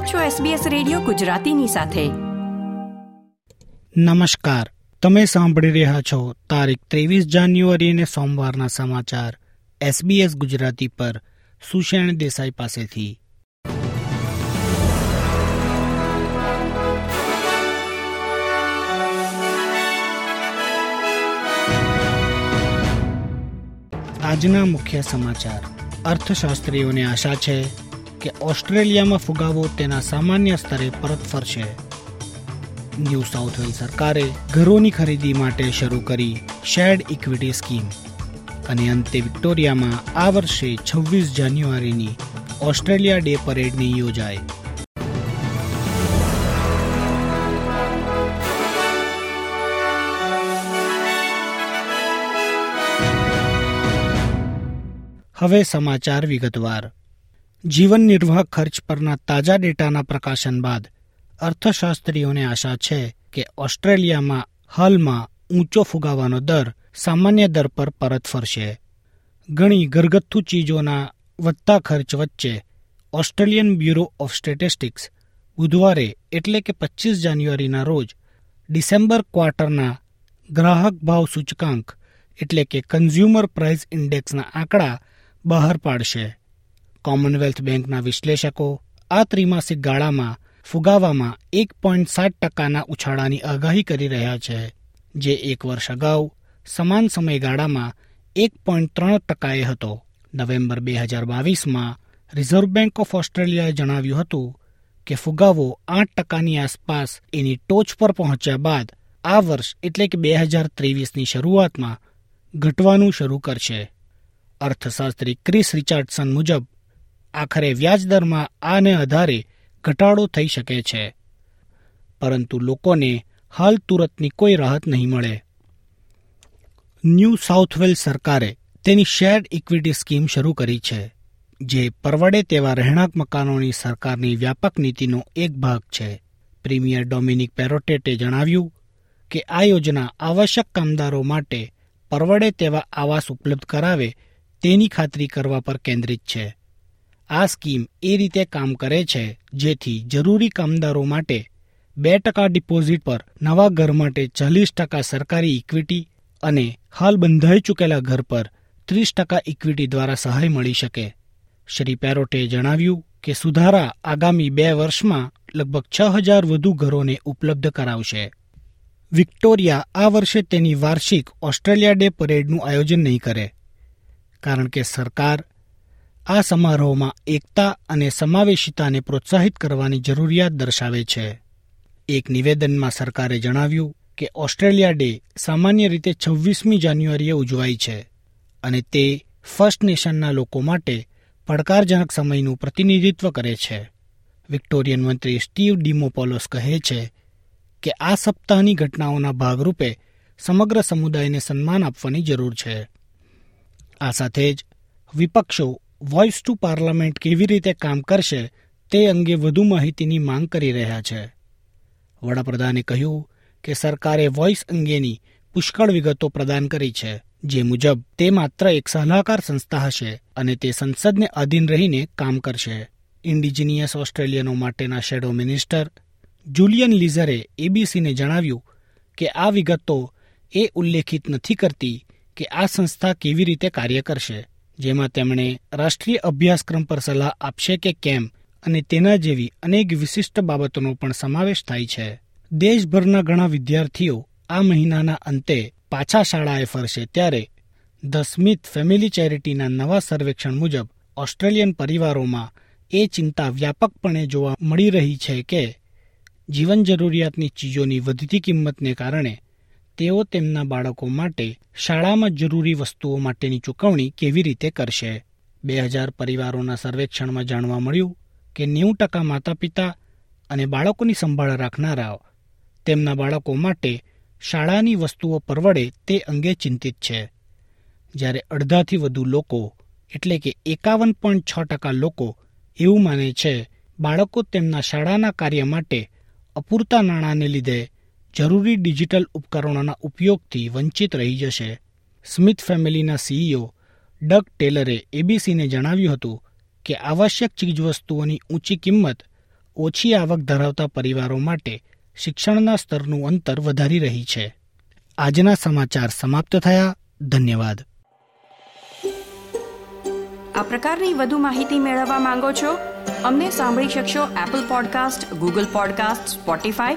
આપ છો SBS radio ગુજરાતીની સાથે. નમસ્કાર. તમે સાંભળી રહ્યા છો તારીખ ત્રેવીસ જાન્યુઆરી અને સોમવારના સમાચાર. SBS ગુજરાતી પર સુષેણ દેસાઈ પાસેથી. આજના મુખ્ય સમાચાર. અર્થશાસ્ત્રીઓને આશા છે કે ઓસ્ટ્રેલિયામાં ફુગાવો તેના સામાન્ય સ્તરે પરત ફરશે ન્યૂ સાઉથ વેલ સરકારે ઘરોની ખરીદી માટે શરૂ કરી શેર્ડ ઇક્વિટી સ્કીમ અને અંતે વિક્ટોરિયામાં આ વર્ષે છવ્વીસ જાન્યુઆરીની ઓસ્ટ્રેલિયા ડે પરેડની યોજાઈ હવે સમાચાર વિગતવાર. જીવન નિર્વાહ ખર્ચ પરના તાજા ડેટાના પ્રકાશન બાદ અર્થશાસ્ત્રીઓને આશા છે કે ઓસ્ટ્રેલિયામાં હાલમાં ઊંચો ફુગાવાનો દર સામાન્ય દર પર પરત ફરશે. ઘણી ઘરગથ્થુ ચીજોના વધતા ખર્ચ વચ્ચે ઓસ્ટ્રેલિયન બ્યુરો ઓફ સ્ટેટિસ્ટિક્સ બુધવારે એટલે કે પચીસ જાન્યુઆરીના રોજ ડિસેમ્બર ક્વાર્ટરના ગ્રાહક ભાવ સૂચકાંક એટલે કે કન્ઝ્યુમર પ્રાઇસ ઇન્ડેક્સના આંકડા બહાર પાડશે. કોમનવેલ્થ બેંકના વિશ્લેષકો આ ત્રિમાસિક ગાળામાં ફુગાવામાં એક પોઈન્ટ સાત ટકાના ઉછાળાની આગાહી કરી રહ્યા છે, જે એક વર્ષ અગાઉ સમાન સમયગાળામાં એક પોઈન્ટ ત્રણ ટકાએ હતો. નવેમ્બર બે હજાર બાવીસમાં રિઝર્વ બેંક ઓફ ઓસ્ટ્રેલિયાએ જણાવ્યું હતું કે ફુગાવો આઠ ટકાની આસપાસ એની ટોચ પર પહોંચ્યા બાદ આ વર્ષ એટલે કે બે હજાર ત્રેવીસની શરૂઆતમાં ઘટવાનું શરૂ કરશે. અર્થશાસ્ત્રી ક્રિસ રિચાર્ડસન મુજબ આખરે વ્યાજદરમાં આને આધારે ઘટાડો થઈ શકે છે. પરંતુ લોકોને હાલ તુરતની કોઈ રાહત નહીં મળે. ન્યૂ સાઉથ વેલ્સ સરકારે તેની શેર ઇક્વિટી સ્કીમ શરૂ કરી છે, જે પરવડે તેવા રહેણાંક મકાનોની સરકારની વ્યાપક નીતિનો એક ભાગ છે. પ્રીમિયર ડોમિનિક પેરોટેટે જણાવ્યું કે આ યોજના આવશ્યક કામદારો માટે પરવડે તેવા આવાસ ઉપલબ્ધ કરાવે તેની ખાતરી કરવા પર કેન્દ્રિત છે. આ સ્કીમ એ રીતે કામ કરે છે, જેથી જરૂરી કામદારો માટે બે ટકા ડિપોઝિટ પર નવા ઘર માટે ચાલીસ ટકા સરકારી ઇક્વિટી અને હાલ બંધાઈ ચૂકેલા ઘર પર ત્રીસ ટકા ઇક્વિટી દ્વારા સહાય મળી શકે. શ્રી પેરોટે જણાવ્યું કે સુધારા આગામી બે વર્ષમાં લગભગ છ હજાર વધુ ઘરોને ઉપલબ્ધ કરાવશે. વિક્ટોરિયા આ વર્ષે તેની વાર્ષિક ઓસ્ટ્રેલિયા ડે પરેડનું આયોજન નહીં કરે, કારણ કે સરકાર આ સમારોહમાં એકતા અને સમાવેશિતાને પ્રોત્સાહિત કરવાની જરૂરિયાત દર્શાવે છે. એક નિવેદનમાં સરકારે જણાવ્યું કે ઓસ્ટ્રેલિયા ડે સામાન્ય રીતે છવ્વીસમી જાન્યુઆરીએ ઉજવાય છે અને તે ફર્સ્ટ નેશનના લોકો માટે પડકારજનક સમયનું પ્રતિનિધિત્વ કરે છે. વિક્ટોરિયન મંત્રી સ્ટીવ ડિમોપોલોસ કહે છે કે આ સપ્તાહની ઘટનાઓના ભાગરૂપે સમગ્ર સમુદાયને સન્માન આપવાની જરૂર છે. આ સાથે જ વિપક્ષો વોઇસ ટુ પાર્લામેન્ટ કેવી રીતે કામ કરશે તે અંગે વધુ માહિતીની માંગ કરી રહ્યા છે. વડાપ્રધાને કહ્યું કે સરકારે વોઇસ અંગેની પુષ્કળ વિગતો પ્રદાન કરી છે, જે મુજબ તે માત્ર એક સલાહકાર સંસ્થા હશે અને તે સંસદને અધીન રહીને કામ કરશે. ઇન્ડિજિનિયસ ઓસ્ટ્રેલિયનો માટેના શેડો મિનિસ્ટર જુલિયન લીઝરે એબીસીને જણાવ્યું કે આ વિગતો એ ઉલ્લેખિત નથી કરતી કે આ સંસ્થા કેવી રીતે કાર્ય કરશે. જેમાં તેમણે રાષ્ટ્રીય અભ્યાસક્રમ પર સલાહ આપશે કે કેમ અને તેના જેવી અનેક વિશિષ્ટ બાબતોનો પણ સમાવેશ થાય છે. દેશભરના ઘણા વિદ્યાર્થીઓ આ મહિનાના અંતે પાછા શાળાએ ફરશે ત્યારે ધ સ્મિથ ફેમિલી ચેરિટીના નવા સર્વેક્ષણ મુજબ ઓસ્ટ્રેલિયન પરિવારોમાં એ ચિંતા વ્યાપકપણે જોવા મળી રહી છે કે જીવન જરૂરિયાતની ચીજોની વધતી કિંમતને કારણે તેઓ તેમના બાળકો માટે શાળામાં જરૂરી વસ્તુઓ માટેની ચૂકવણી કેવી રીતે કરશે? બે હજાર પરિવારોના સર્વેક્ષણમાં જાણવા મળ્યું કે નેવું ટકા માતા પિતા અને બાળકોની સંભાળ રાખનારાઓ તેમના બાળકો માટે શાળાની વસ્તુઓ પરવડે તે અંગે ચિંતિત છે. જ્યારે અડધાથી વધુ લોકો, એટલે કે એકાવન પોઈન્ટ છ ટકા લોકો, એવું માને છે, બાળકો તેમના શાળાના કાર્ય માટે અપૂરતા નાણાંને લીધે જરૂરી ડિજિટલ ઉપકરણોના ઉપયોગથી વંચિત રહી જશે. સ્મિથ ફેમિલીના સીઈઓ ડગ ટેલરે એબીસીને જણાવ્યું હતું કે આવશ્યક ચીજવસ્તુઓની ઊંચી કિંમત ઓછી આવક ધરાવતા પરિવારો માટે શિક્ષણના સ્તરનું અંતર વધારી રહી છે. આજના સમાચાર સમાપ્ત થયા. ધન્યવાદ. આ પ્રકારની વધુ માહિતી મેળવવા માંગો છો? અમને સાંભળી શકશો Apple podcast Google podcast Spotify